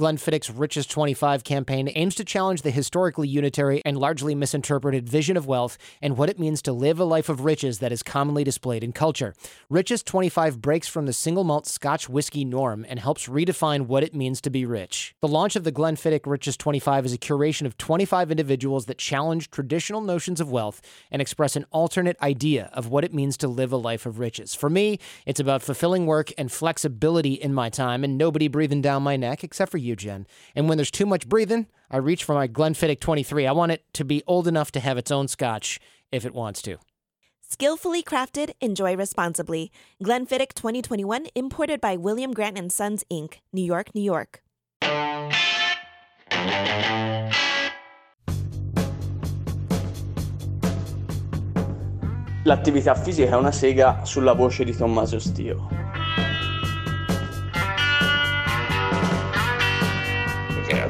Glenfiddich's Richest 25 campaign aims to challenge the historically unitary and largely misinterpreted vision of wealth and what it means to live a life of riches that is commonly displayed in culture. Richest 25 breaks from the single malt Scotch whiskey norm and helps redefine what it means to be rich. The launch of the Glenfiddich Richest 25 is a curation of 25 individuals that challenge traditional notions of wealth and express an alternate idea of what it means to live a life of riches. For me, it's about fulfilling work and flexibility in my time and nobody breathing down my neck except for you, Jen. And when there's too much breathing, I reach for my Glenfiddich 23. I want it to be old enough to have its own scotch if it wants to. Skillfully crafted, enjoy responsibly. Glenfiddich 2021 imported by William Grant and Sons Inc., New York, New York. L'attività fisica è una sega sulla voce di Tommaso Stio.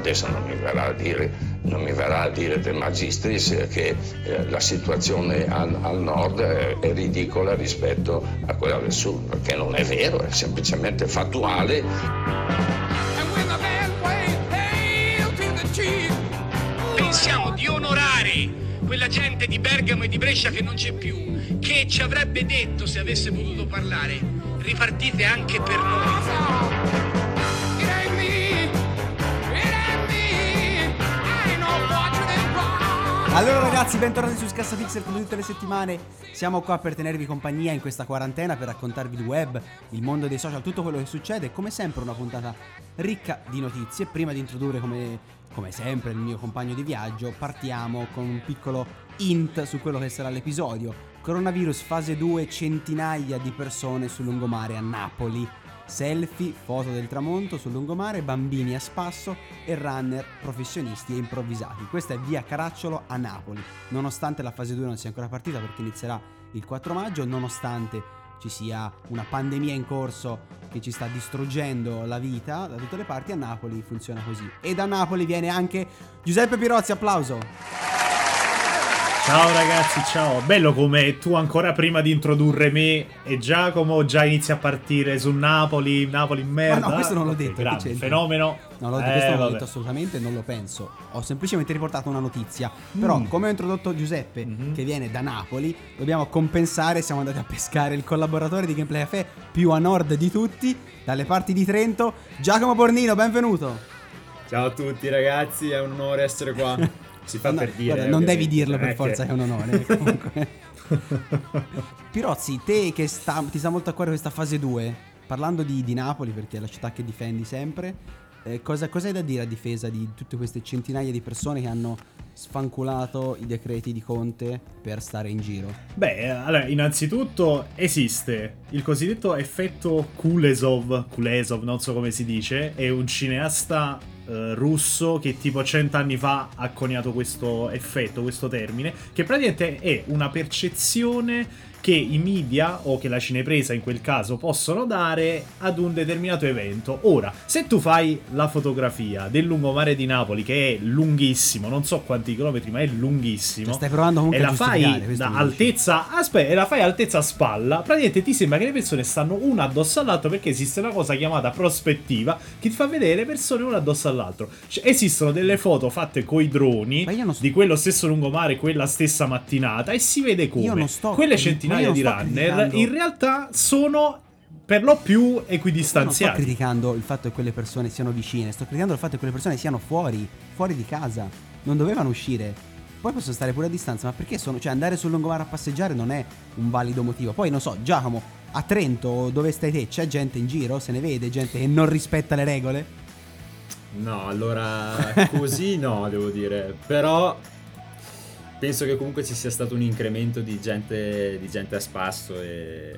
Adesso non mi verrà a dire, non mi verrà a dire De Magistris che eh, la situazione al, al nord è, è ridicola rispetto a quella del sud, perché non è vero, è semplicemente fattuale. Pensiamo di onorare quella gente di Bergamo e di Brescia che non c'è più, che ci avrebbe detto se avesse potuto parlare, ripartite anche per noi. Allora ragazzi, bentornati su Scassapixel come tutte le settimane. Siamo qua per tenervi compagnia in questa quarantena, per raccontarvi il web, il mondo dei social, tutto quello che succede. Come sempre una puntata ricca di notizie. Prima di introdurre come, come sempre il mio compagno di viaggio, partiamo con un piccolo hint su quello che sarà l'episodio. Coronavirus fase 2, centinaia di persone sul lungomare a Napoli. Selfie, foto del tramonto sul lungomare, bambini a spasso e runner professionisti e improvvisati. Questa è via Caracciolo a Napoli. Nonostante la fase 2 non sia ancora partita perché inizierà il 4 maggio, nonostante ci sia una pandemia in corso che ci sta distruggendo la vita da tutte le parti, a Napoli funziona così. E da Napoli viene anche Giuseppe Pirozzi, applauso! Ciao ragazzi, ciao. Bello come tu ancora prima di introdurre me e Giacomo già inizi a partire su Napoli, Napoli in merda. Ma no, questo non l'ho detto, c'entra? fenomeno. No, l'ho- Eh, questo non l'ho detto assolutamente, non lo penso. Ho semplicemente riportato una notizia. Però, Mm. come ho introdotto Giuseppe, Mhm. che viene da Napoli, dobbiamo compensare. Siamo andati a pescare il collaboratore di Gameplay Café più a nord di tutti, dalle parti di Trento, Giacomo Bornino, benvenuto. Ciao a tutti ragazzi, è un onore essere qua. Si fa No, per dire. guarda, non devi dirlo per è forza, che- è un onore. eh, comunque. Pirozzi, te che sta- ti sta molto a cuore questa fase 2, parlando di, di Napoli, perché è la città che difendi sempre, eh, cosa, cosa hai da dire a difesa di tutte queste centinaia di persone che hanno sfanculato i decreti di Conte per stare in giro? Beh, eh, allora, innanzitutto esiste il cosiddetto effetto Kulesov, Kulesov, non so come si dice, è un cineasta eh, russo che tipo cent'anni fa ha coniato questo effetto, questo termine, che praticamente è una percezione che i media o che la cinepresa in quel caso possono dare ad un determinato evento. Ora, se tu fai la fotografia del lungomare di Napoli, che è lunghissimo, non so quanti chilometri, ma è lunghissimo, Cioè, stai provando comunque e a la fai da altezza aspetta e la fai a altezza spalla praticamente ti sembra che le persone stanno una addosso all'altro perché esiste una cosa chiamata prospettiva che ti fa vedere le persone una addosso all'altro. Cioè, esistono delle foto fatte coi droni sto- di quello stesso lungomare quella stessa mattinata e si vede come Io non sto- quelle io centinaia di runner criticando- in realtà sono per lo più Io non sto equidistanziati criticando il fatto che quelle persone siano vicine, sto criticando il fatto che quelle persone siano fuori, fuori di casa, non dovevano uscire. Poi possono stare pure a distanza, ma perché sono, cioè andare sul lungomare a passeggiare non è un valido motivo. Poi non so, Giacomo, a Trento, dove stai te, c'è gente in giro, se ne vede, gente che non rispetta le regole? No, allora così no, devo dire. Però penso che comunque ci sia stato un incremento di gente, di gente a spasso e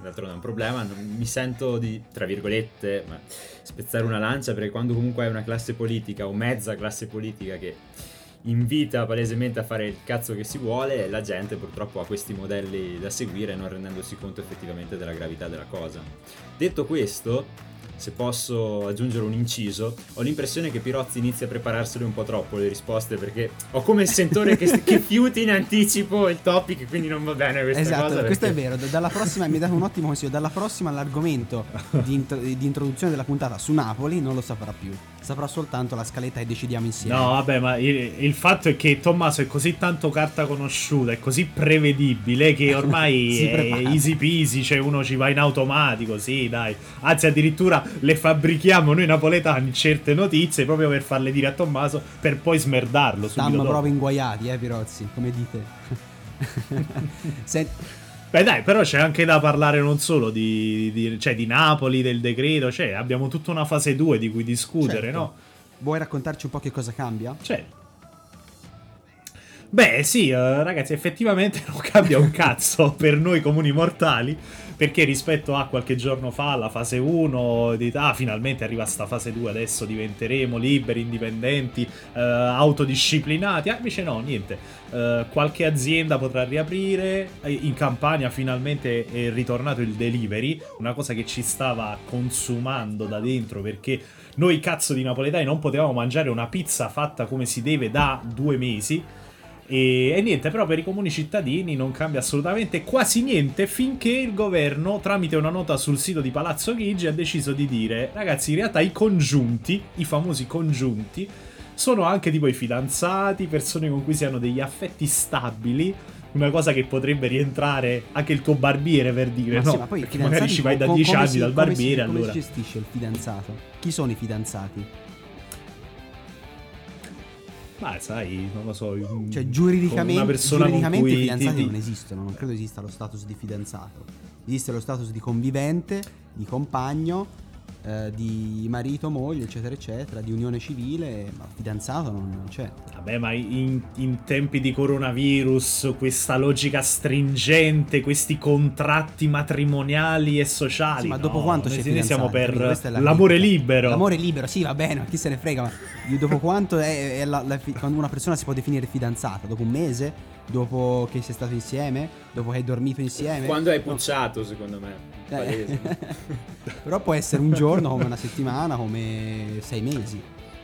d'altronde è un problema. Non mi sento di, tra virgolette, spezzare una lancia perché quando comunque hai una classe politica o mezza classe politica che invita palesemente a fare il cazzo che si vuole, la gente purtroppo ha questi modelli da seguire non rendendosi conto effettivamente della gravità della cosa. Detto questo, se posso aggiungere un inciso, ho l'impressione che Pirozzi inizi a prepararsele un po' troppo le risposte perché ho come il sentore che, che fiuti in anticipo il topic, quindi non va bene questa esatto, cosa. questo perché- è vero. Dalla prossima mi date un ottimo consiglio. Dalla prossima l'argomento di, intro- di introduzione della puntata su Napoli non lo saprà più. Saprà soltanto la scaletta e decidiamo insieme. No, vabbè, ma il, il fatto è che Tommaso è così tanto carta conosciuta, è così prevedibile che ormai è prepara. easy peasy, cioè uno ci va in automatico, sì, dai. Anzi, addirittura le fabbrichiamo noi napoletani certe notizie proprio per farle dire a Tommaso per poi smerdarlo subito Stanno proprio inguaiati, eh, Pirozzi, come dite. Sen- Beh dai, però c'è anche da parlare non solo di, di- cioè, di Napoli, del decreto, cioè abbiamo tutta una fase 2 di cui discutere, certo. no? Vuoi raccontarci un po' che cosa cambia? Cioè. Beh, sì, eh, ragazzi, effettivamente non cambia un cazzo per noi comuni mortali. Perché rispetto a qualche giorno fa, la fase 1, di ah, finalmente arriva sta fase 2, adesso diventeremo liberi, indipendenti, eh, autodisciplinati. Ah, invece no, niente. Eh, qualche azienda potrà riaprire. eh, In Campania finalmente è ritornato il delivery, una cosa che ci stava consumando da dentro perché noi cazzo di napoletani non potevamo mangiare una pizza fatta come si deve da due mesi. E, e niente, però per i comuni cittadini non cambia assolutamente quasi niente finché il governo, tramite una nota sul sito di Palazzo Chigi, ha deciso di dire: ragazzi, in realtà i congiunti, i famosi congiunti, sono anche tipo i fidanzati, persone con cui si hanno degli affetti stabili. Una cosa che potrebbe rientrare anche il tuo barbiere per dire, Ma no? sì, ma poi Perché magari ci vai da co- 10 come anni si- dal come si- barbiere, come allora. si gestisce il fidanzato? Chi sono i fidanzati? Ma sai, non lo so. un- Cioè, giuridicamente, una persona giuridicamente i fidanzati ti- ti- non esistono, non credo esista lo status di fidanzato. Esiste lo status di convivente, di compagno, eh, di marito, moglie, eccetera, eccetera, di unione civile, ma fidanzato non, non c'è. Vabbè, ma in, in tempi di coronavirus, questa logica stringente, questi contratti matrimoniali e sociali. Sì, ma dopo no, quanto c'è sì, noi siamo per la l'amore critica. libero. L'amore libero, sì, va bene, ma chi se ne frega, ma dopo quanto è, è la- la quando una persona si può definire fidanzata? Dopo un mese? Dopo che sei stato insieme? Dopo che hai dormito insieme? Quando hai No. pucciato, secondo me. Eh. Palese. Però può essere un giorno, come una settimana, come sei mesi.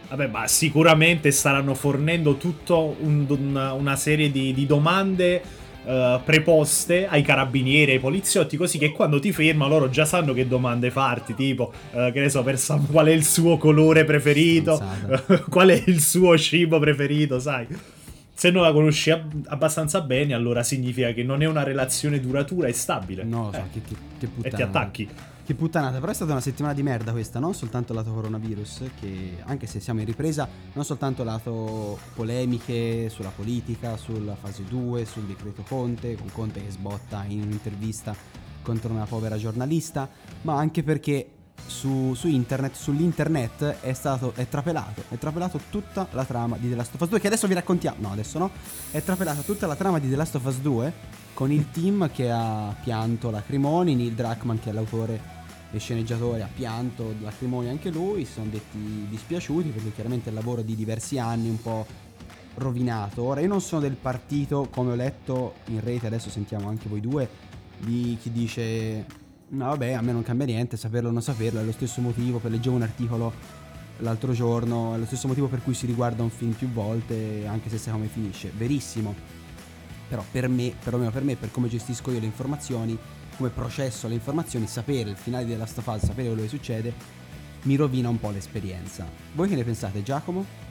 Vabbè, ma sicuramente staranno fornendo tutta una, una serie di, di domande eh, preposte ai carabinieri, ai poliziotti, così che quando ti ferma loro già sanno che domande farti, tipo, eh, che ne so, per Sam, qual è il suo colore preferito, Stronzata. qual è il suo cibo preferito, sai. Se non la conosci ab- abbastanza bene, allora significa che non è una relazione duratura e stabile. Non lo so, Eh, che, che, che e puttanata. ti attacchi. Che puttanata, però è stata una settimana di merda questa, non soltanto lato coronavirus, che anche se siamo in ripresa, non soltanto lato polemiche sulla politica, sulla fase 2, sul decreto Conte, con Conte che sbotta in un'intervista contro una povera giornalista, ma anche perché su, su internet, sull'internet è stato, è trapelato, è trapelato tutta la trama di The Last of Us 2, che adesso vi raccontiamo, no adesso no, è trapelata tutta la trama di The Last of Us 2 con il team che ha pianto Lacrimoni, Neil Druckmann che è l'autore e sceneggiatore ha pianto Lacrimoni anche lui, si sono detti dispiaciuti perché chiaramente il lavoro di diversi anni un po' rovinato. Ora io non sono del partito, come ho letto in rete, adesso sentiamo anche voi due, di chi dice no vabbè a me non cambia niente, saperlo o non saperlo, è lo stesso motivo, per leggevo un articolo l'altro giorno, è lo stesso motivo per cui si riguarda un film più volte, anche se sai come finisce. Verissimo. Però per me, perlomeno per me, per come gestisco io le informazioni, come processo le informazioni, sapere il finale della Us, sapere quello che succede, mi rovina un po' l'esperienza. Voi che ne pensate, Giacomo?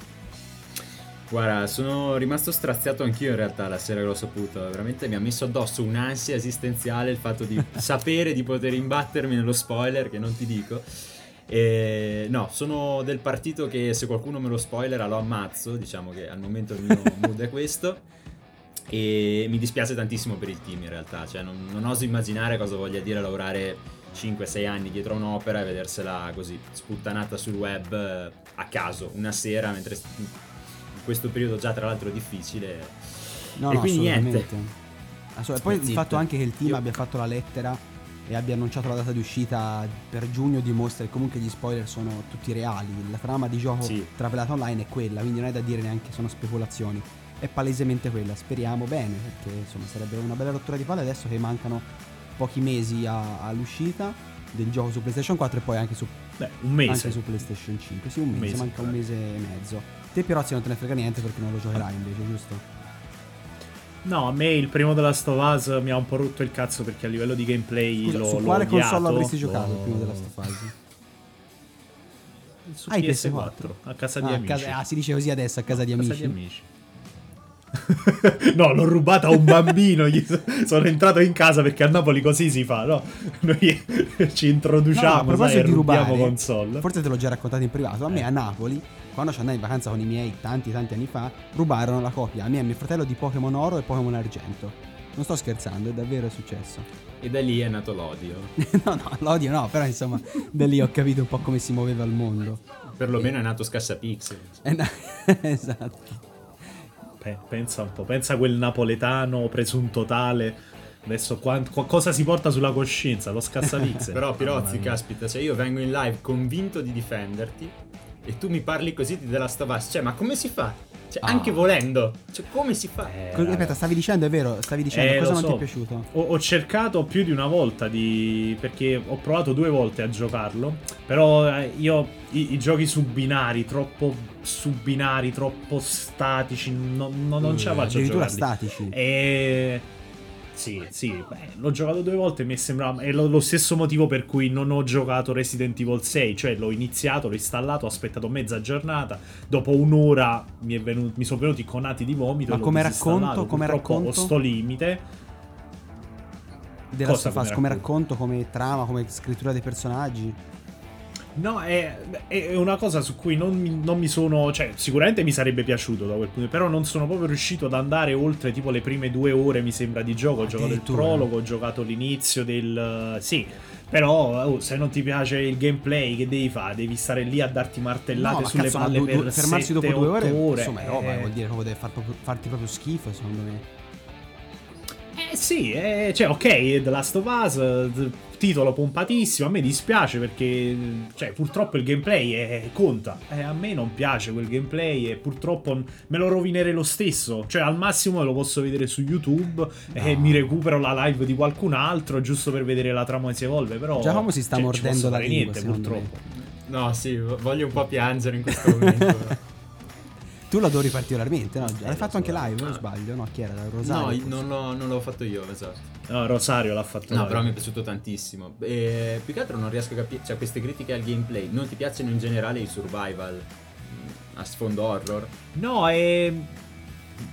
Guarda, sono rimasto straziato anch'io in realtà la sera che l'ho saputo. Veramente mi ha messo addosso un'ansia esistenziale il fatto di sapere di poter imbattermi nello spoiler, che non ti dico. E, no, sono del partito che se qualcuno me lo spoilera lo ammazzo. Diciamo che al momento il mio mood è questo. E mi dispiace tantissimo per il team in realtà. Cioè, non, non oso immaginare cosa voglia dire lavorare 5-6 anni dietro a un'opera e vedersela così sputtanata sul web eh, a caso, una sera, mentre in questo periodo già tra l'altro difficile. No, e no, quindi niente. Assolut- poi il fatto anche che il team Io- abbia fatto la lettera e abbia annunciato la data di uscita per giugno dimostra che comunque gli spoiler sono tutti reali. La trama di gioco Sì. travelata online è quella, quindi non è da dire neanche sono speculazioni. È palesemente quella, speriamo bene, perché insomma sarebbe una bella rottura di palle adesso che mancano pochi mesi a- all'uscita del gioco su PlayStation 4 e poi anche su Beh, un mese. Anche su PlayStation 5. Sì, un mese, mese, manca un mese e mezzo. Te Pirozzi non te ne frega niente perché non lo giocherai invece, giusto? No, a me il primo della Us mi ha un po' rotto il cazzo perché a livello di gameplay Scusa, l'ho, su quale odiato, console avresti giocato il primo della Stofasi? Su Ah, il PS4, PS4. a casa di Ah, amici. casa- ah, si dice così adesso, a casa di A amici. casa di amici. no, l'ho rubata a un bambino. sono entrato in casa perché a Napoli così si fa, no? Noi ci No, introduciamo, a proposito sai, e rubiamo rubare, console. forse te l'ho già raccontato in privato. A me Eh. a Napoli, quando ci andai in vacanza con i miei tanti tanti anni fa, rubarono la copia a me e a mio fratello di Pokémon Oro e Pokémon Argento. Non sto scherzando, è davvero successo. E da lì è nato l'odio. no, no, l'odio no, però insomma, da lì ho capito un po' come si muoveva il mondo. Perlomeno è nato Scassapixel. Eh, no, esatto. Pe- pensa un po', pensa a quel napoletano presunto tale. Adesso quant- qu- cosa si porta sulla coscienza? Lo scassavizze. Però Pirozzi, mia. caspita, cioè io vengo in live convinto di difenderti e tu mi parli così di The Last of Us. Cioè, ma come si fa? Cioè, Ah. anche volendo. Cioè, come si fa? Eh, Aspetta, stavi dicendo, è vero? Stavi dicendo Eh, cosa non ti so. è piaciuto? Ho, ho cercato più di una volta di. perché ho provato due volte a giocarlo. Però eh, io i, i giochi su binari, troppo su binari, troppo statici, no- no- non ce la faccio a Eh, Addirittura statici. E. Sì, sì, beh, l'ho giocato due volte e mi sembrava. È lo, lo stesso motivo per cui non ho giocato Resident Evil 6. Cioè, l'ho iniziato, l'ho installato, ho aspettato mezza giornata. Dopo un'ora mi, è venuto- mi sono venuti conati di vomito. Ma come racconto, come racconto? Ho sto limite. Della cosa come come racconto, come trama, come scrittura dei personaggi. No, è, è una cosa su cui non mi, non mi sono. Cioè, sicuramente mi sarebbe piaciuto da quel punto. Però non sono proprio riuscito ad andare oltre tipo le prime due ore, mi sembra, di gioco. Ho giocato il prologo, ho giocato l'inizio del. Sì. Però oh, se non ti piace il gameplay, che devi fare? Devi stare lì a darti martellate No, sulle cazzo, palle du- du- per fermarsi dopo 7, due ore, 8 ore. insomma è roba, Eh. vuol dire proprio deve far proprio- farti proprio schifo, secondo me. Eh sì, eh, cioè ok, The Last of Us, eh, titolo pompatissimo, a me dispiace perché cioè, purtroppo il gameplay è- conta, Eh, a me non piace quel gameplay e purtroppo me lo rovinerei lo stesso, cioè al massimo lo posso vedere su YouTube e No. mi recupero la live di qualcun altro giusto per vedere la trama che si evolve, però... Giacomo si sta cioè, ci mordendo la lingua, niente purtroppo. No, sì, vo- voglio un po' piangere in questo momento. Tu l'adori particolarmente, no? L'hai lo fatto anche live, o sbaglio? No, chi era? no, Rosario? io non l'ho, non l'ho fatto io, esatto. No, Rosario l'ha fatto. No, live. però mi è piaciuto tantissimo. E più che altro non riesco a capire, cioè queste critiche al gameplay, non ti piacciono in generale i survival mm, a sfondo horror? No, è.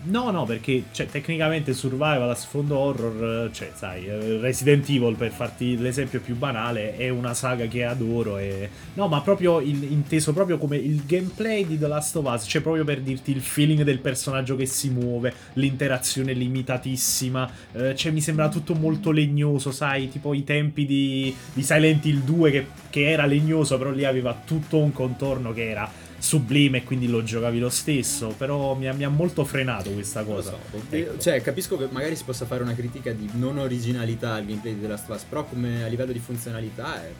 No, no, perché cioè, tecnicamente survival a sfondo horror, cioè, sai, eh, Resident Evil, per farti l'esempio più banale, è una saga che adoro. E... No, ma proprio il- inteso proprio come il gameplay di The Last of Us, cioè proprio per dirti il feeling del personaggio che si muove, l'interazione limitatissima. eh, cioè, mi sembra tutto molto legnoso, sai, tipo i tempi di, di Silent Hill 2 che, che era legnoso, però lì aveva tutto un contorno che era sublime e quindi lo giocavi lo stesso. Però mi ha, mi ha molto frenato questa cosa. so. Ecco. Cioè, capisco che magari si possa fare una critica di non originalità al gameplay di The Last of Us, però come a livello di funzionalità è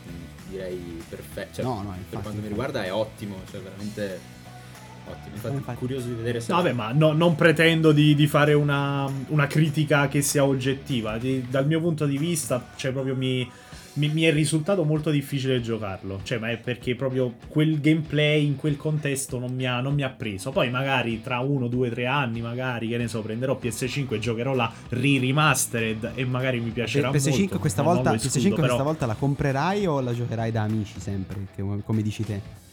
direi perfetto. Cioè, No, no, per infatti, quanto mi riguarda è ottimo, cioè veramente ottimo. Infatti, Infatti. curioso di vedere se No, vabbè, ma no- non pretendo di, di fare una, una critica che sia oggettiva. Di- dal mio punto di vista, cioè, proprio mi, mi- mi è risultato molto difficile giocarlo. Cioè, ma è perché proprio quel gameplay in quel contesto non mi ha, non mi ha preso. Poi, magari tra uno, due, tre anni, magari, che ne so, prenderò PS5 e giocherò la re-remastered e magari mi piacerà PS5 molto. questa volta, lo PS5 escludo, questa però- volta la comprerai o la giocherai da amici sempre, che- come dici te?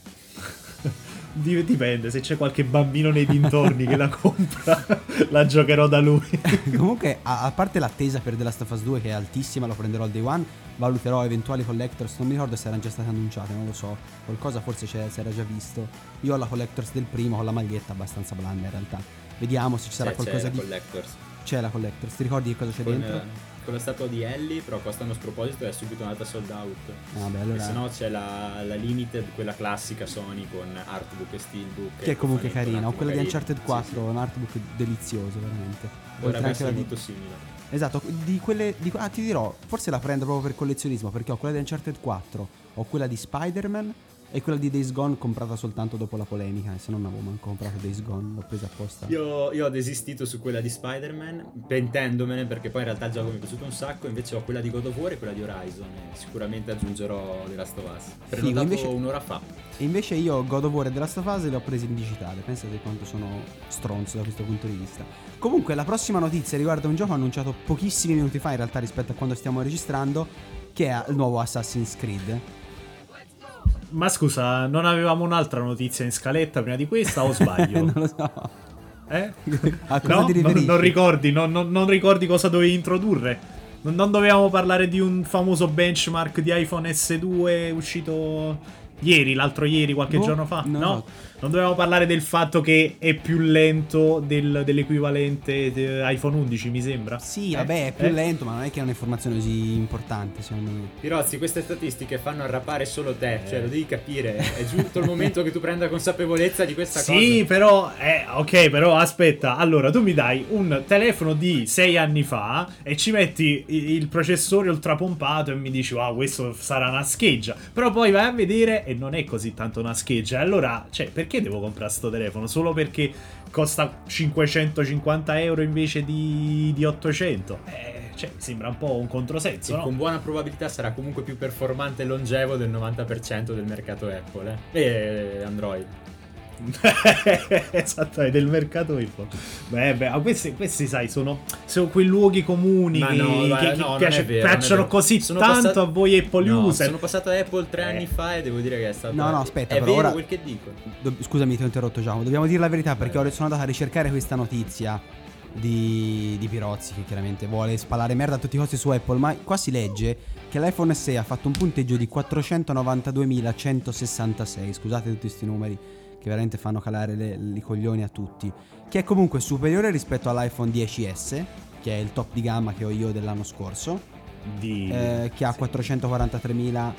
Di- Dipende, se c'è qualche bambino nei dintorni che la compra, la giocherò da lui. Comunque, a, a parte l'attesa per The Last of Us 2 che è altissima, lo prenderò al day one, valuterò eventuali collectors, non mi ricordo se erano già state annunciate, non lo so, qualcosa forse c'è- si era già visto. Io ho la collectors del primo con la maglietta abbastanza blanda in realtà. Vediamo se ci sarà c'è, c'è qualcosa la di... Collectors. C'è la collectors, ti ricordi che cosa c'è Con, dentro? eh, con la statua di Ellie, però costa uno sproposito e è subito andata sold out. Ah, beh, allora... se no c'è la, la limited, quella classica Sony con artbook e steelbook. Che è comunque carina, o quella di carino. Uncharted Sì, 4, sì. un artbook delizioso veramente. Dovrebbe anche essere la di- molto simile. Esatto, di quelle. Di, ah, ti dirò, forse la prendo proprio per collezionismo perché ho quella di Uncharted 4, ho quella di Spider-Man E quella di Days Gone comprata soltanto dopo la polemica. E se non avevo manco comprato Days Gone, l'ho presa apposta. Io, io ho desistito su quella di Spider-Man, pentendomene perché poi in realtà il gioco mi è piaciuto un sacco. Invece ho quella di God of War e quella di Horizon. E sicuramente aggiungerò The Last of Us. Prenotato invece- un'ora fa. E invece io God of War e The Last of Us le ho prese in digitale. Pensate quanto sono stronzo da questo punto di vista. Comunque, la prossima notizia riguarda un gioco annunciato pochissimi minuti fa in realtà rispetto a quando stiamo registrando, che è il nuovo Assassin's Creed. Ma scusa, non avevamo un'altra notizia in scaletta prima di questa o sbaglio? non lo so. Eh? No? Non, non ricordi, non, non- non ricordi cosa dovevi introdurre? Non, non dovevamo parlare di un famoso benchmark di iPhone S2 uscito ieri, l'altro ieri, qualche Boh, giorno fa? no, No? No. Non dovevamo parlare del fatto che è più lento del- dell'equivalente di iPhone 11, mi sembra? Sì, Eh? vabbè, è più Eh? lento, ma non è che è un'informazione così importante, secondo me. Pirozzi, queste statistiche fanno arrapare solo te, cioè lo devi capire. È giunto il momento che tu prenda consapevolezza di questa Sì, cosa. però, eh, ok, però aspetta. Allora, tu mi dai un telefono di 6 anni fa e ci metti il processore ultrapompato e mi dici, wow, questo sarà una scheggia. Però poi vai a vedere e non è così tanto una scheggia. Allora, cioè, perché devo comprare sto telefono? Solo perché costa 550 euro invece di, di 800? Eh, cioè, mi sembra un po' un controsenso, Sì, no? con buona probabilità sarà comunque più performante e longevo del 90% del mercato Apple eh. e Android. Esattamente, del mercato Apple. Beh, beh, ma questi, questi, sai, sono, sono quei luoghi comuni Ma che, no, guarda, che- che no, piace- vero, piacciono così Sono tanto passati- a voi Apple No, user. sono passato a Apple tre Eh. anni fa e devo dire che è stato. No, no, aspetta, È però vero ora- quel che dico. Do- scusami, ti ho interrotto Giacomo. Dobbiamo dire la verità perché ora sono andato a ricercare questa notizia di, di Pirozzi che chiaramente vuole spalare merda a tutti i costi su Apple. Ma qua si legge che l'iPhone SE ha fatto un punteggio di 492.166. Scusate tutti questi numeri che veramente fanno calare le- i coglioni a tutti. Che è comunque superiore rispetto all'iPhone 10S, che è il top di gamma che ho io dell'anno scorso. Di... eh, che ha 443.000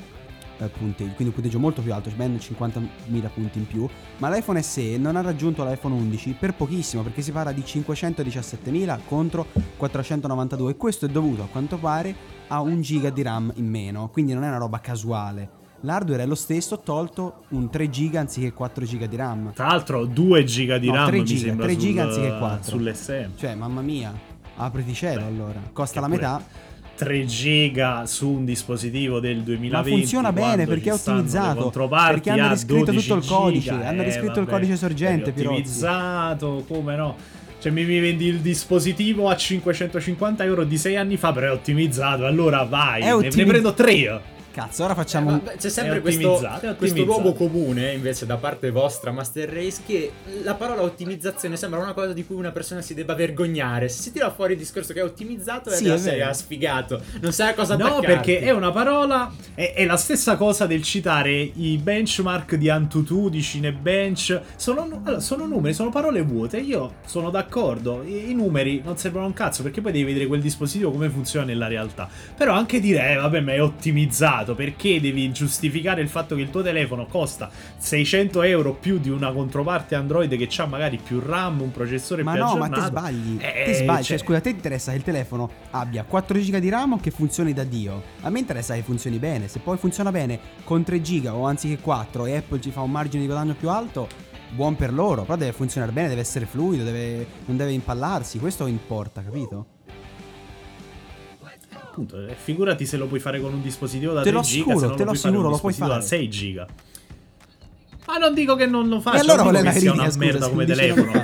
eh, punti, quindi un punteggio molto più alto, ben 50.000 punti in più. Ma l'iPhone SE non ha raggiunto l'iPhone 11 per pochissimo, perché si parla di 517.000 contro 492. E questo è dovuto a quanto pare a un giga di RAM in meno, quindi non è una roba casuale. L'hardware è lo stesso, tolto un 3 giga anziché 4 giga di RAM. Tra l'altro 2 giga di No, RAM 3 mi giga, sembra 3 giga sul- anziché 4. sull'SM. Cioè, mamma mia, apriti cielo Beh, allora. Costa la metà. 3 giga su un dispositivo del 2020 Ma funziona bene perché è ottimizzato, perché hanno riscritto 12 tutto il codice, giga, hanno eh, riscritto il vabbè, codice sorgente, ottimizzato come no cioè mi, mi vendi il dispositivo a 550 euro di 6 anni fa però è ottimizzato allora vai È ne, ottimi- prendo 3 Cazzo, ora facciamo un... Vabbè, c'è sempre questo, questo luogo comune invece da parte vostra, Master Race, che la parola ottimizzazione sembra una cosa di cui una persona si debba vergognare. Se si tira fuori il discorso che è ottimizzato, Sì, già è sei a sfigato. Non sai a cosa No, attaccarti. perché è una parola. È, è la stessa cosa del citare i benchmark di Antutu, di Cinebench. Sono, allora, sono numeri, sono parole vuote. Io sono d'accordo. I, i numeri non servono un cazzo perché poi devi vedere quel dispositivo come funziona nella realtà. Però anche dire, eh, vabbè, ma è ottimizzato. Perché devi giustificare il fatto che il tuo telefono costa 600 euro più di una controparte Android che ha magari più RAM, un processore Ma più no, ma aggiornato? te sbagli. Eh, te sbagli. cioè- Cioè, scusa, a te interessa che il telefono abbia 4 giga di RAM o che funzioni da Dio. A me interessa che funzioni bene. Se poi funziona bene con 3 giga o anziché 4 e Apple ci fa un margine di guadagno più alto, buon per loro. Però deve funzionare bene, deve essere fluido, deve- non deve impallarsi. Questo importa, capito? Appunto, eh, figurati se lo puoi fare con un dispositivo da Te 3 lo giga, assicuro, te lo fare assicuro, lo puoi dispositivo da fare. 6 giga. Ma non dico che non lo faccia, e allora non dico che sia una scusa, merda come telefono.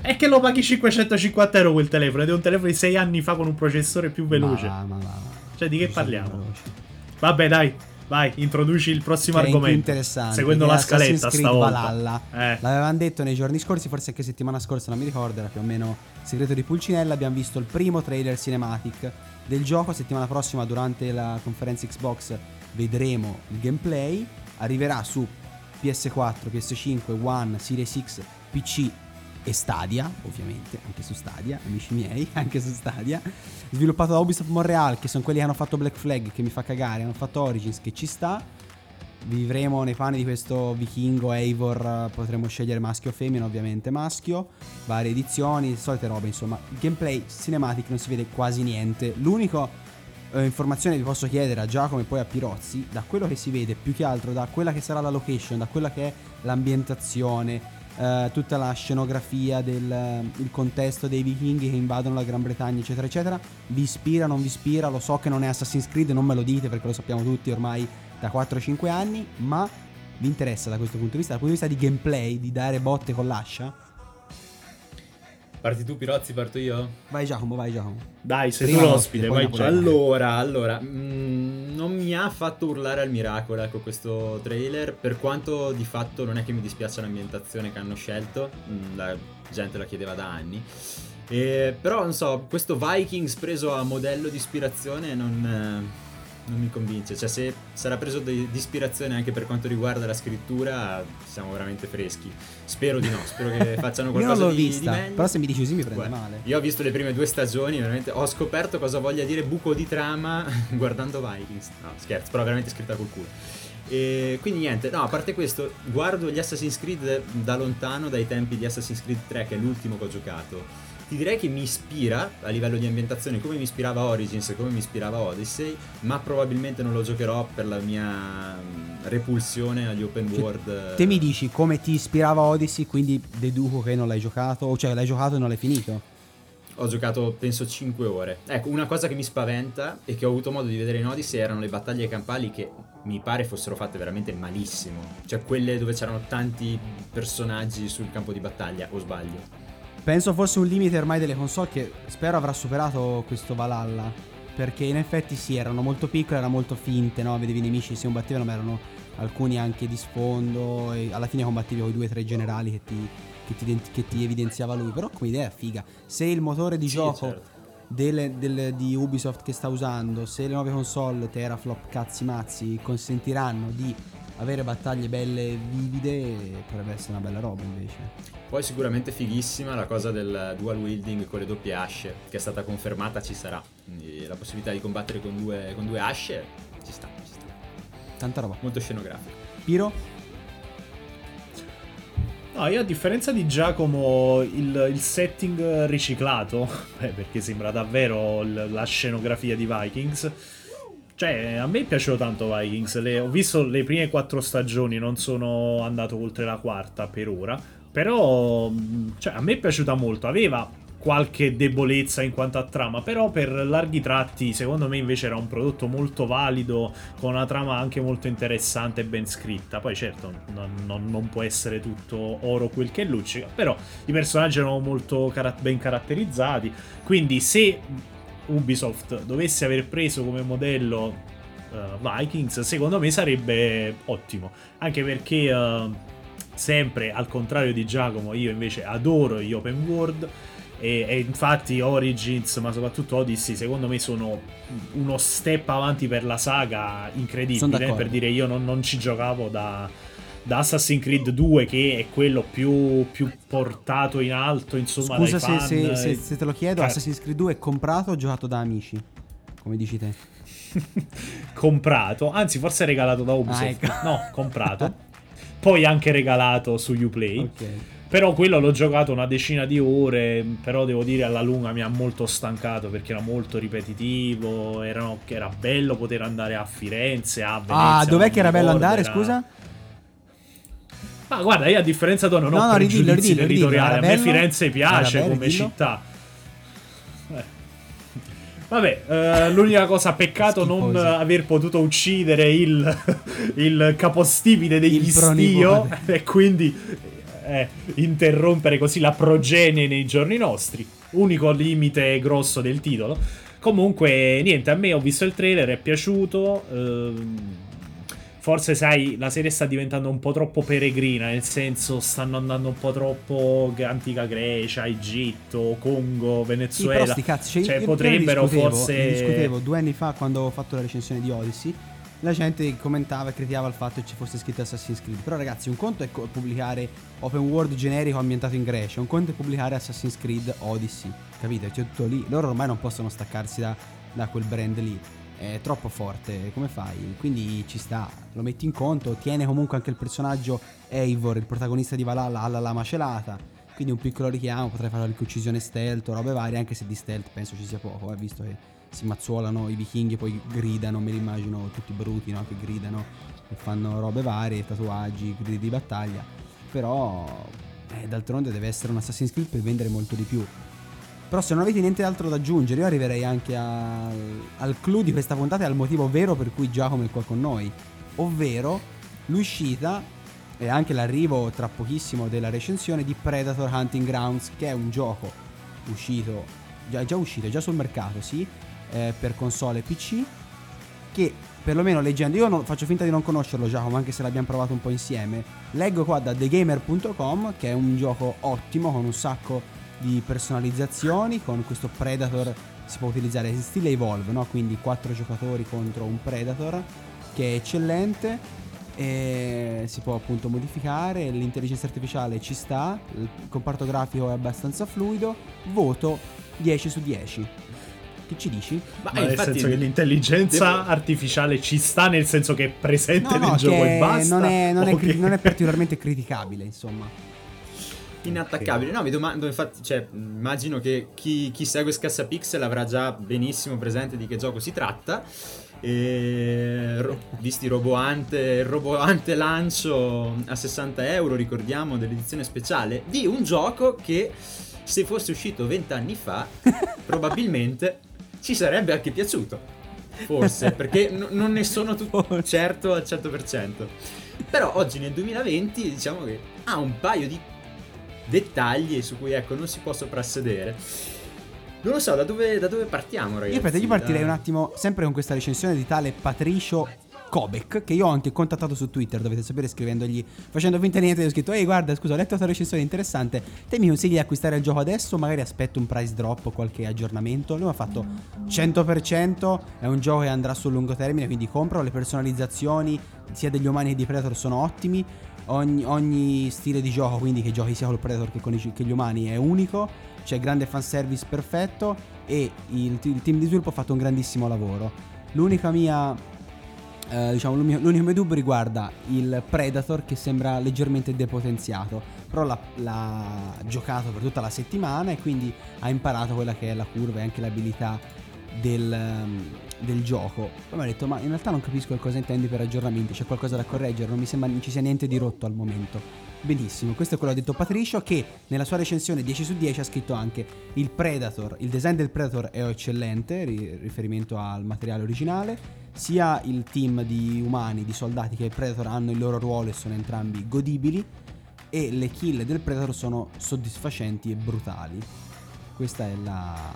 È che lo paghi 550 euro quel telefono ed è un telefono di 6 anni fa con un processore più veloce. Ma, ma, ma. Cioè, di che parliamo? veloce. Vabbè, dai, vai, introduci il prossimo Che argomento. interessante. Seguendo la Assassin's scaletta Creed stavolta. Valhalla. Eh. L'avevamo detto nei giorni scorsi, forse anche settimana scorsa, non mi ricordo, era più o meno segreto di Pulcinella. Abbiamo visto il primo trailer cinematic del gioco. Settimana prossima, durante la conferenza Xbox, vedremo il gameplay. Arriverà su PS4, PS5, One, Series X, PC e Stadia, ovviamente, anche su Stadia, amici miei, anche su Stadia. Sviluppato da Ubisoft Montreal, che sono quelli che hanno fatto Black Flag, che mi fa cagare, hanno fatto Origins, che ci sta. Vivremo nei panni di questo vichingo Eivor, potremo scegliere maschio o femmina, ovviamente maschio, varie edizioni, solite robe, insomma. Gameplay cinematic non si vede quasi niente. L'unico eh, informazione vi posso chiedere a Giacomo e poi a Pirozzi, da quello che si vede, più che altro da quella che sarà la location, da quella che è l'ambientazione, eh, tutta la scenografia del il contesto dei vichinghi che invadono la Gran Bretagna, eccetera, eccetera, vi ispira, non vi ispira? Lo so che non è Assassin's Creed, non me lo dite perché lo sappiamo tutti ormai da 4-5 anni, ma vi interessa da questo punto di vista, dal punto di vista di gameplay, di dare botte con l'ascia? Parti tu, Pirozzi, parto io? Vai Giacomo, vai Giacomo. Dai, sei Prima tu l'ospite, vai già. Allora, allora, mm, non mi ha fatto urlare al miracolo, ecco, questo trailer, per quanto di fatto non è che mi dispiace l'ambientazione che hanno scelto, mm, la gente la chiedeva da anni. E, però, non so, questo Vikings preso a modello di ispirazione non, eh, non mi convince. Cioè, se sarà preso di di ispirazione anche per quanto riguarda la scrittura, siamo veramente freschi. Spero di no, spero che facciano Io non qualcosa l'ho di, di vista, meglio. però se mi dici così mi prende Guarda, male. Io ho visto le prime due stagioni, veramente ho scoperto cosa voglia dire buco di trama guardando Vikings. No, scherzo, però veramente scritta col culo. E quindi niente, no, a parte questo, guardo gli Assassin's Creed da lontano, dai tempi di Assassin's Creed 3, che è l'ultimo che ho giocato. Ti direi che mi ispira a livello di ambientazione, come mi ispirava Origins e come mi ispirava Odyssey, ma probabilmente non lo giocherò per la mia repulsione agli open Cioè, world. Te mi dici come ti ispirava Odyssey, quindi deduco che non l'hai giocato, o cioè l'hai giocato e non l'hai finito. Ho giocato penso 5 ore. Ecco, una cosa che mi spaventa e che ho avuto modo di vedere in Odyssey erano le battaglie campali che mi pare fossero fatte veramente malissimo. Cioè quelle dove c'erano tanti personaggi sul campo di battaglia, o sbaglio? Penso fosse un limite ormai delle console che spero avrà superato questo Valhalla. Perché in effetti sì, erano molto piccole, erano molto finte, no? Vedevi i nemici si combattevano, ma erano alcuni anche di sfondo. E alla fine combattevi con i due o tre generali che ti, che ti che ti evidenziava lui. Però come idea figa. Se il motore di Sì, gioco certo. delle- del- di Ubisoft che sta usando, se le nuove console teraflop cazzi mazzi consentiranno di avere battaglie belle vivide, potrebbe essere una bella roba invece. Poi sicuramente fighissima la cosa del dual wielding con le doppie asce, che è stata confermata, ci sarà. Quindi la possibilità di combattere con due, con due asce ci sta, ci sta. Tanta roba. Molto scenografico. Piro? No, io a differenza di Giacomo, il, il setting riciclato, beh, perché sembra davvero l- la scenografia di Vikings. Cioè, a me è piaciuto tanto Vikings. Le- ho visto le prime quattro stagioni, non sono andato oltre la quarta per ora. Però, cioè, a me è piaciuta molto. Aveva qualche debolezza in quanto a trama, però per larghi tratti, secondo me invece era un prodotto molto valido, con una trama anche molto interessante e ben scritta. Poi certo, non, non- può essere tutto oro quel che luccica, però i personaggi erano molto cara- ben caratterizzati, quindi se Ubisoft dovesse aver preso come modello eh, Vikings, secondo me sarebbe ottimo, anche perché... eh, sempre al contrario di Giacomo, io invece adoro gli open world. E, e infatti Origins, ma soprattutto Odyssey, secondo me sono uno step avanti per la saga incredibile. d'accordo. Per dire, io non, non ci giocavo da, da Assassin's Creed 2, che è quello più, più portato in alto, insomma, Scusa se, se- se- e- se te lo chiedo, Car- Assassin's Creed 2 è comprato o giocato da amici? Come dici te? comprato, anzi, forse regalato da Ubisoft. Ah, ecco. No, comprato. Poi anche regalato su Uplay. Ok. Però quello l'ho giocato una decina di ore, però devo dire alla lunga mi ha molto stancato perché era molto ripetitivo, erano- era bello poter andare a Firenze, a Venezia. Ah, dov'è che era bello andare, era- scusa? Ma guarda, io a differenza tua non No, ho no, ridillo, pregiudizi ridillo, era a me? Firenze piace bello, come ridillo? città. Eh. Vabbè, eh, l'unica cosa, peccato non Schifosi. aver potuto uccidere il, il capostipite degli Il stio e quindi eh, interrompere così la progenie nei giorni nostri. Unico limite grosso del titolo. Comunque, niente, a me ho visto il trailer, è piaciuto. ehm, forse, sai, la serie sta diventando un po' troppo peregrina, nel senso stanno andando un po' troppo antica Grecia, Egitto, Congo, Sì, Venezuela. però sti cazzi, cioè, Cioè, io- io potrebbero discutevo, forse- discutevo due anni fa quando ho fatto la recensione di Odyssey. La gente commentava e criticava il fatto che ci fosse scritto Assassin's Creed. Però, ragazzi, un conto è pubblicare open world generico ambientato in Grecia, un conto è pubblicare Assassin's Creed Odyssey. Capite? C'è tutto lì. Loro ormai non possono staccarsi da, da quel brand lì. È troppo forte, come fai? Quindi ci sta, lo metti in conto, tiene comunque anche il personaggio Eivor, il protagonista di Valhalla, alla lama celata. Quindi un piccolo richiamo, potrei fare qualche uccisione stealth o robe varie, anche se di stealth penso ci sia poco, eh, visto che si mazzuolano i vichinghi, poi gridano, me li immagino tutti bruti, no? Che gridano e fanno robe varie, tatuaggi, gridi di battaglia. Però, eh, d'altronde deve essere un Assassin's Creed per vendere molto di più. Però se non avete niente altro da aggiungere, io arriverei anche al, al clou di questa puntata e al motivo vero per cui Giacomo è qua con noi. Ovvero l'uscita e anche l'arrivo tra pochissimo della recensione di Predator Hunting Grounds, che è un gioco uscito, già, già uscito, già sul mercato, sì, eh, per console e PC, che perlomeno leggendo, io non, faccio finta di non conoscerlo Giacomo, anche se l'abbiamo provato un po' insieme, leggo qua da thegamer.com che è un gioco ottimo con un sacco di personalizzazioni, con questo Predator si può utilizzare in stile Evolve, no? quindi 4 giocatori contro un Predator, che è eccellente e si può appunto modificare, l'intelligenza artificiale ci sta, il comparto grafico è abbastanza fluido, voto 10 su 10. Che ci dici? Ma, Ma nel senso che l'intelligenza devo... artificiale ci sta, nel senso che è presente no, nel gioco e basta. Non è, non, okay. è, non è particolarmente criticabile, insomma inattaccabile. No, mi domando, infatti, cioè, immagino che chi, chi segue Scassapixel avrà già benissimo presente di che gioco si tratta. E, ro- visti roboante, il roboante lancio a 60 euro, ricordiamo, dell'edizione speciale di un gioco che se fosse uscito 20 anni fa, probabilmente ci sarebbe anche piaciuto. Forse, perché n- non ne sono tutto certo al 100%. Però oggi nel 2020 diciamo che ha un paio di dettagli su cui ecco non si può soprassedere. Non lo so, da dove, da dove partiamo, ragazzi? Io, aspetta, io partirei da... un attimo, sempre con questa recensione di tale Patricio Kobek, che io ho anche contattato su Twitter, dovete sapere, scrivendogli, facendo finta di niente, gli ho scritto, ehi guarda, scusa, ho letto questa recensione interessante, te mi consigli di acquistare il gioco adesso, magari aspetto un price drop o qualche aggiornamento. Lui mi ha fatto 100%, è un gioco che andrà sul lungo termine, quindi compro, le personalizzazioni sia degli umani che di Predator sono ottimi, ogni, ogni stile di gioco, quindi che giochi sia col Predator che con i, che gli umani, è unico c'è grande fanservice perfetto e il, il, team di sviluppo ha fatto un grandissimo lavoro. L'unica mia, eh, diciamo, l'unico mio dubbio riguarda il Predator che sembra leggermente depotenziato, però l'ha, l'ha giocato per tutta la settimana e quindi ha imparato quella che è la curva e anche l'abilità del, del gioco. Poi mi ha detto, ma in realtà non capisco cosa intendi per aggiornamenti, c'è qualcosa da correggere, non mi sembra non ci sia niente di rotto al momento. Benissimo, questo è quello che ha detto Patricio che nella sua recensione 10 su 10 ha scritto anche il Predator, il design del Predator è eccellente, ri- riferimento al materiale originale, sia il team di umani, di soldati che il Predator hanno il loro ruolo e sono entrambi godibili e le kill del Predator sono soddisfacenti e brutali. Questa è la,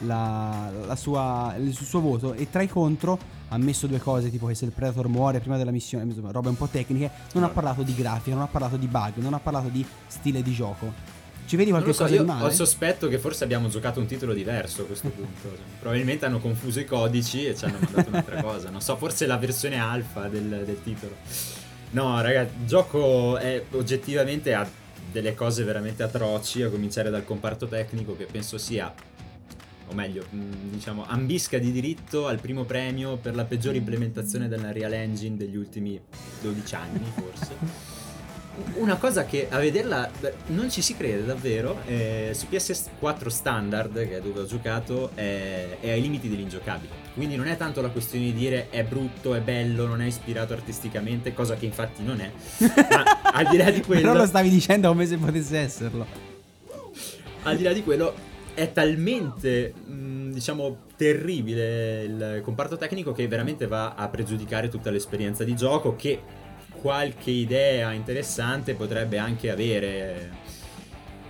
la, la sua, il suo voto e tra i contro ha messo due cose tipo che se il Predator muore prima della missione, insomma, robe un po' tecniche, non ha parlato di grafica, non ha parlato di bug, non ha parlato di stile di gioco. Ci vedi qualche so, cosa di male? Ho il sospetto che forse abbiamo giocato un titolo diverso a questo punto. Probabilmente hanno confuso i codici e ci hanno mandato un'altra cosa. Non so, forse la versione alfa del, del titolo. No, ragazzi, il gioco è oggettivamente ha delle cose veramente atroci, a cominciare dal comparto tecnico che penso sia o meglio, mm, diciamo, ambisca di diritto al primo premio per la peggiore implementazione della Real Engine degli ultimi 12 anni, forse. Una cosa che a vederla non ci si crede davvero, eh, su PS4 standard, che è dove ho giocato, è, è ai limiti dell'ingiocabile. Quindi non è tanto la questione di dire è brutto, è bello, non è ispirato artisticamente, cosa che infatti non è. Ma al di là di quello... Però lo stavi dicendo come se potesse esserlo. Al di là di quello, è talmente, mh, diciamo, terribile il comparto tecnico che veramente va a pregiudicare tutta l'esperienza di gioco che qualche idea interessante potrebbe anche avere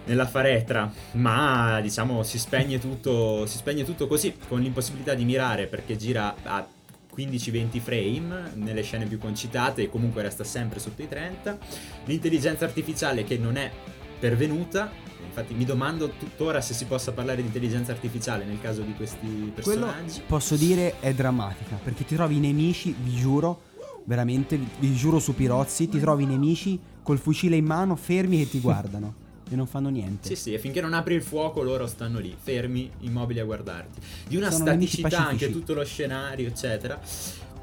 nella faretra, ma diciamo si spegne tutto, si spegne tutto così, con l'impossibilità di mirare perché gira a 15-20 frame nelle scene più concitate e comunque resta sempre sotto i 30. L'intelligenza artificiale che non è pervenuta Infatti mi domando tuttora se si possa parlare di intelligenza artificiale nel caso di questi personaggi. Quello, posso dire è drammatica, perché ti trovi i nemici, vi giuro, veramente, vi giuro su Pirozzi, ti trovi i nemici col fucile in mano, fermi e ti guardano. e non fanno niente. Sì, sì, e finché non apri il fuoco loro stanno lì, fermi, immobili a guardarti. Di una Sono staticità anche tutto lo scenario, eccetera.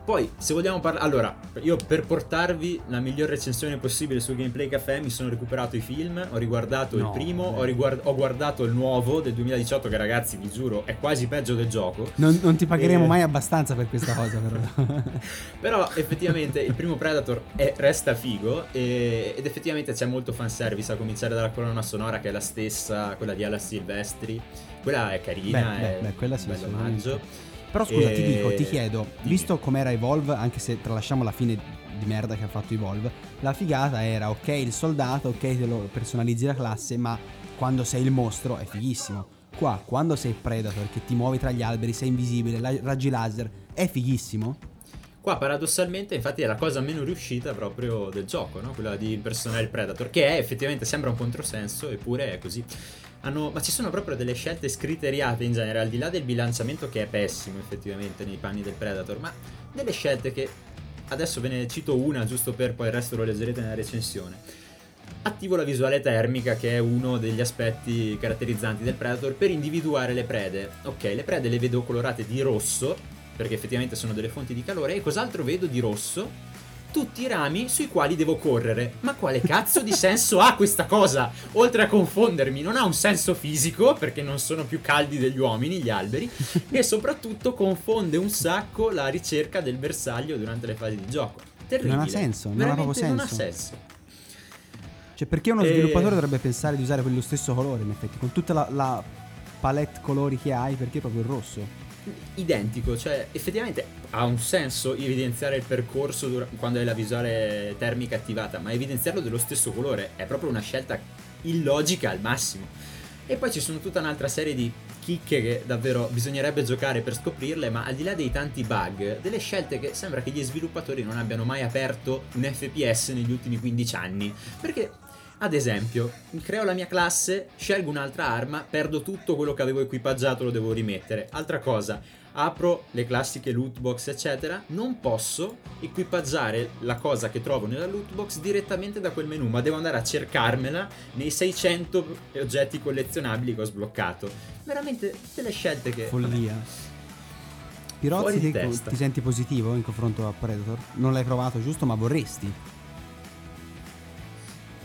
Poi, se vogliamo parlare. Allora, io per portarvi la miglior recensione possibile su Gameplay Café mi sono recuperato i film, ho riguardato No, il primo, beh. ho, riguard- ho guardato il nuovo del 2018, che ragazzi, vi giuro, è quasi peggio del gioco. Non, non ti pagheremo Eh. mai abbastanza per questa cosa, però. Però effettivamente il primo Predator è- resta figo e- ed effettivamente c'è molto fanservice a cominciare dalla colonna sonora che è la stessa, quella di Ala Silvestri. Quella è carina, Beh, beh, è beh, quella sì, un assolutamente. omaggio. Però scusa, ti E- dico, ti chiedo, Dimmi. visto com'era Evolve, anche se tralasciamo la fine di merda che ha fatto Evolve, la figata era ok il soldato, ok te lo personalizzi la classe, ma quando sei il mostro è fighissimo. Qua, quando sei Predator, che ti muovi tra gli alberi, sei invisibile, la- raggi laser, è fighissimo. Qua paradossalmente infatti è la cosa meno riuscita proprio del gioco, no? quella di impersonare il Predator, che è effettivamente sembra un controsenso, eppure è così. Hanno- ma ci sono proprio delle scelte scriteriate in genere, al di là del bilanciamento che è pessimo effettivamente nei panni del Predator, ma delle scelte che adesso ve ne cito una giusto per poi il resto lo leggerete nella recensione. Attivo la visuale termica che è uno degli aspetti caratterizzanti del Predator per individuare le prede. Ok, le prede le vedo colorate di rosso perché effettivamente sono delle fonti di calore e cos'altro vedo di rosso? Tutti i rami sui quali devo correre. Ma quale cazzo di senso ha questa cosa? Oltre a confondermi, non ha un senso fisico perché non sono più caldi degli uomini gli alberi e soprattutto confonde un sacco la ricerca del bersaglio durante le fasi di gioco. Terribile. Non ha senso, non ha Veramente proprio Non ha senso. senso. Cioè, perché uno E- sviluppatore dovrebbe pensare di usare quello stesso colore, in effetti, con tutta la, la palette colori che hai, perché proprio il rosso? Identico, cioè effettivamente ha un senso evidenziare il percorso dura- quando hai la visuale termica attivata, ma evidenziarlo dello stesso colore è proprio una scelta illogica al massimo. E poi ci sono tutta un'altra serie di chicche che davvero bisognerebbe giocare per scoprirle, ma al di là dei tanti bug, delle scelte che sembra che gli sviluppatori non abbiano mai aperto un FPS negli ultimi 15 anni. Perché, ad esempio, creo la mia classe, scelgo un'altra arma, perdo tutto quello che avevo equipaggiato, lo devo rimettere. Altra cosa, apro le classiche loot box, eccetera, non posso equipaggiare la cosa che trovo nella loot box direttamente da quel menu, ma devo andare a cercarmela nei 600 oggetti collezionabili che ho sbloccato. Veramente delle scelte che Follia. Pirozzi, Fuori di ti, ti senti positivo in confronto a Predator? Non l'hai provato, giusto? Ma vorresti?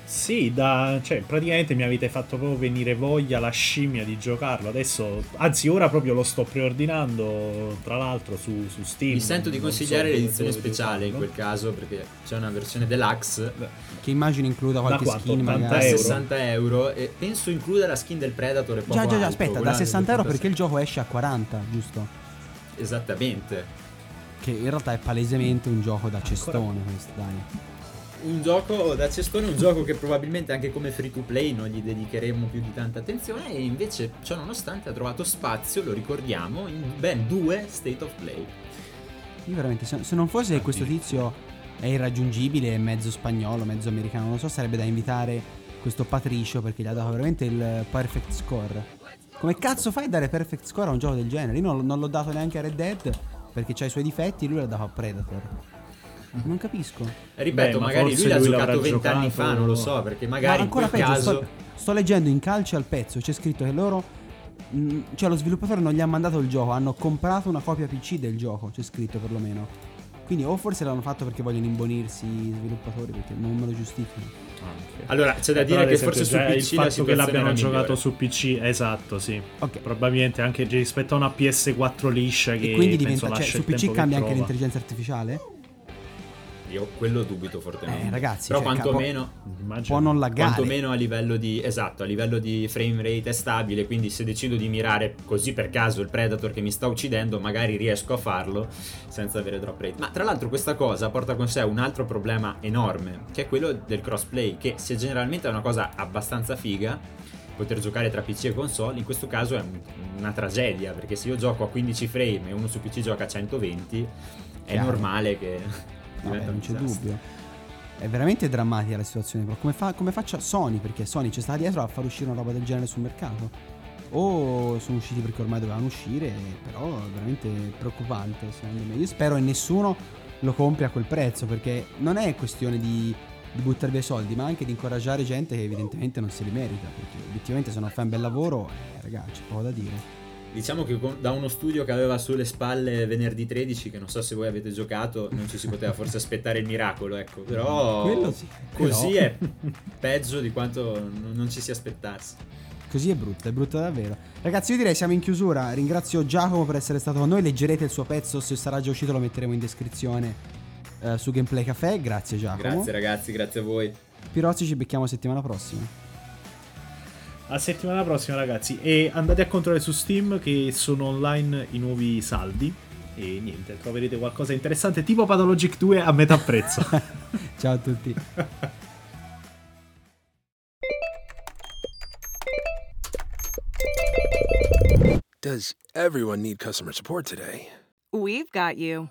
Sì, da, cioè, praticamente mi avete fatto proprio venire voglia la scimmia di giocarlo. Adesso, anzi, ora proprio lo sto preordinando. Tra l'altro, su, su Steam. Mi sento di consigliare so l'edizione speciale in quel caso perché c'è una versione deluxe Che immagino includa qualche quanto? skin 80 da magari. euro? 60 euro e penso includa la skin del Predator e poco Già, già, già, altro, aspetta, da 60 euro perché il 86. gioco esce a 40, giusto? Esattamente. Che in realtà è palesemente un gioco da cestone questo, dai. Un gioco da cestone, un gioco che probabilmente anche come free to play non gli dedicheremo più di tanta attenzione e invece ciò nonostante ha trovato spazio, lo ricordiamo, in ben due state of play. Io veramente, se, non fosse che questo tizio è irraggiungibile, è mezzo spagnolo, mezzo americano, non lo so, sarebbe da invitare questo Patricio perché gli ha dato veramente il perfect score. Come cazzo fai a dare perfect score a un gioco del genere? Io non, non l'ho dato neanche a Red Dead perché ha i suoi difetti, lui l'ha dato a Predator. Non capisco. Ripeto, Beh, ma magari lui l'ha lui giocato vent'anni fa, non lo so, perché Ma magari in ancora quel peggio, caso... sto, sto leggendo in calcio al pezzo, c'è scritto che loro... mh, cioè lo sviluppatore non gli ha mandato il gioco, hanno comprato una copia PC del gioco, c'è scritto perlomeno. Quindi o forse l'hanno fatto perché vogliono imbonirsi i sviluppatori, perché non me lo giustificano. Allora, c'è da Eh, dire che forse su PC il fatto che l'abbiano giocato su PC, esatto, sì. Ok. Probabilmente anche rispetto a una PS4 liscia che E quindi diventa, cioè su PC cambia anche l'intelligenza artificiale? Io quello dubito fortemente. Eh, ragazzi, Però cioè, quantomeno... Immagino. Può non laggare. Quantomeno a livello di esatto, a livello di frame rate è stabile, quindi se decido di mirare così per caso il Predator che mi sta uccidendo, magari riesco a farlo senza avere drop rate. Ma tra l'altro questa cosa porta con sé un altro problema enorme, che è quello del crossplay, che se generalmente è una cosa abbastanza figa, poter giocare tra PC e console, in questo caso è un- una tragedia, perché se io gioco a 15 frame e uno su PC gioca a 120, è Chiaro. normale che Vabbè, non c'è dubbio. È veramente drammatica la situazione, però come, fa, come faccia Sony? Perché Sony ci sta dietro a far uscire una roba del genere sul mercato. O sono usciti perché ormai dovevano uscire, però è veramente preoccupante secondo me. Io spero che nessuno lo compri a quel prezzo, perché non è questione di, di buttare via i soldi, ma anche di incoraggiare gente che evidentemente non se li merita. Perché obiettivamente se non fai un bel lavoro, eh, ragazzi, c'è poco da dire. Diciamo che da uno studio che aveva sulle spalle venerdì 13, che non so se voi avete giocato, non ci si poteva forse aspettare il miracolo, ecco. Però sì, così però- è peggio di quanto non, non ci si aspettasse. Così è brutta, è brutta davvero. Ragazzi, io direi siamo in chiusura. Ringrazio Giacomo per essere stato con noi. Leggerete il suo pezzo, se sarà già uscito lo metteremo in descrizione eh, su Gameplay Café. Grazie Giacomo. Grazie ragazzi, grazie a voi. Pirozzi, ci becchiamo settimana prossima. A settimana prossima, ragazzi. E andate a controllare su Steam che sono online i nuovi saldi. E niente, troverete qualcosa di interessante tipo Pathologic 2 a metà prezzo. Ciao a tutti. Does everyone need customer support today? We've got you.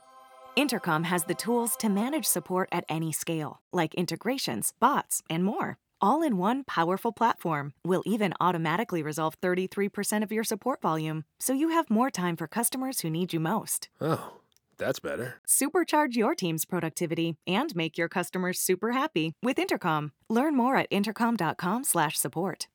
Intercom has the tools to manage support at any scale, like integrations, bots, and more. All in one powerful platform. We'll even automatically resolve 33% of your support volume, so you have more time for customers who need you most. Oh, that's better. Supercharge your team's productivity and make your customers super happy with Intercom. Learn more at intercom.com/support.